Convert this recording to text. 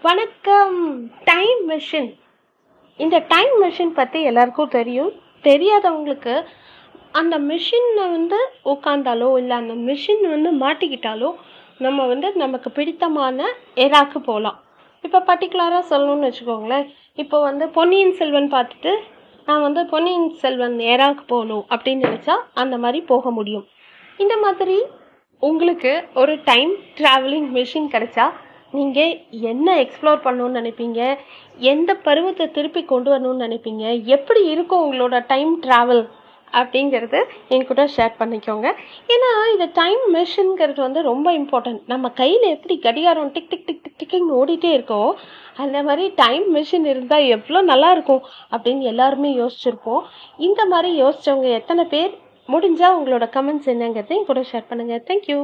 வணக்கம். Time machine இந்த time machine பற்றி எல்லாருக்கும் தெரியும். தெரியாதவங்களுக்கு அந்த மிஷினை வந்து உட்காந்தாலோ இல்லை அந்த மிஷின் வந்து மாட்டிக்கிட்டாலோ நம்ம வந்து நமக்கு பிடித்தமான எராக்கு போகலாம் இப்போ பர்டிகுலராக சொல்லணும்னு வச்சுக்கோங்களேன். இப்போ வந்து பொன்னியின் செல்வன் பார்த்துட்டு நான் வந்து பொன்னியின் செல்வன் எராக்கு போகணும் அப்படின்னு நினச்சா அந்த மாதிரி போக முடியும். இந்த மாதிரி உங்களுக்கு ஒரு டைம் ட்ராவலிங் மிஷின் கிடைச்சா நீங்கள் என்ன எக்ஸ்ப்ளோர் பண்ணணும்னு நினைப்பீங்க? எந்த பருவத்தை திருப்பி கொண்டு வரணும்னு நினைப்பீங்க? எப்படி இருக்கும் உங்களோட டைம் ட்ராவல் அப்படிங்கிறது என்கூட ஷேர் பண்ணிக்கோங்க. ஏன்னா இந்த டைம் மிஷின்ங்கிறது வந்து ரொம்ப இம்பார்ட்டன்ட் நம்ம கையில் எப்படி கடிகாரம் tick tick tick tick ticking ஓடிட்டே இருக்கோ அந்த மாதிரி டைம் மிஷின் இருந்தால் எவ்வளோ நல்லாயிருக்கும் அப்படின்னு எல்லாருமே யோசிச்சிருப்போம். இந்த மாதிரி யோசித்தவங்க எத்தனை பேர்? முடிஞ்சால் உங்களோட கமெண்ட்ஸ் என்னங்கிறதையும் கூட ஷேர் பண்ணுங்கள் தேங்க்யூ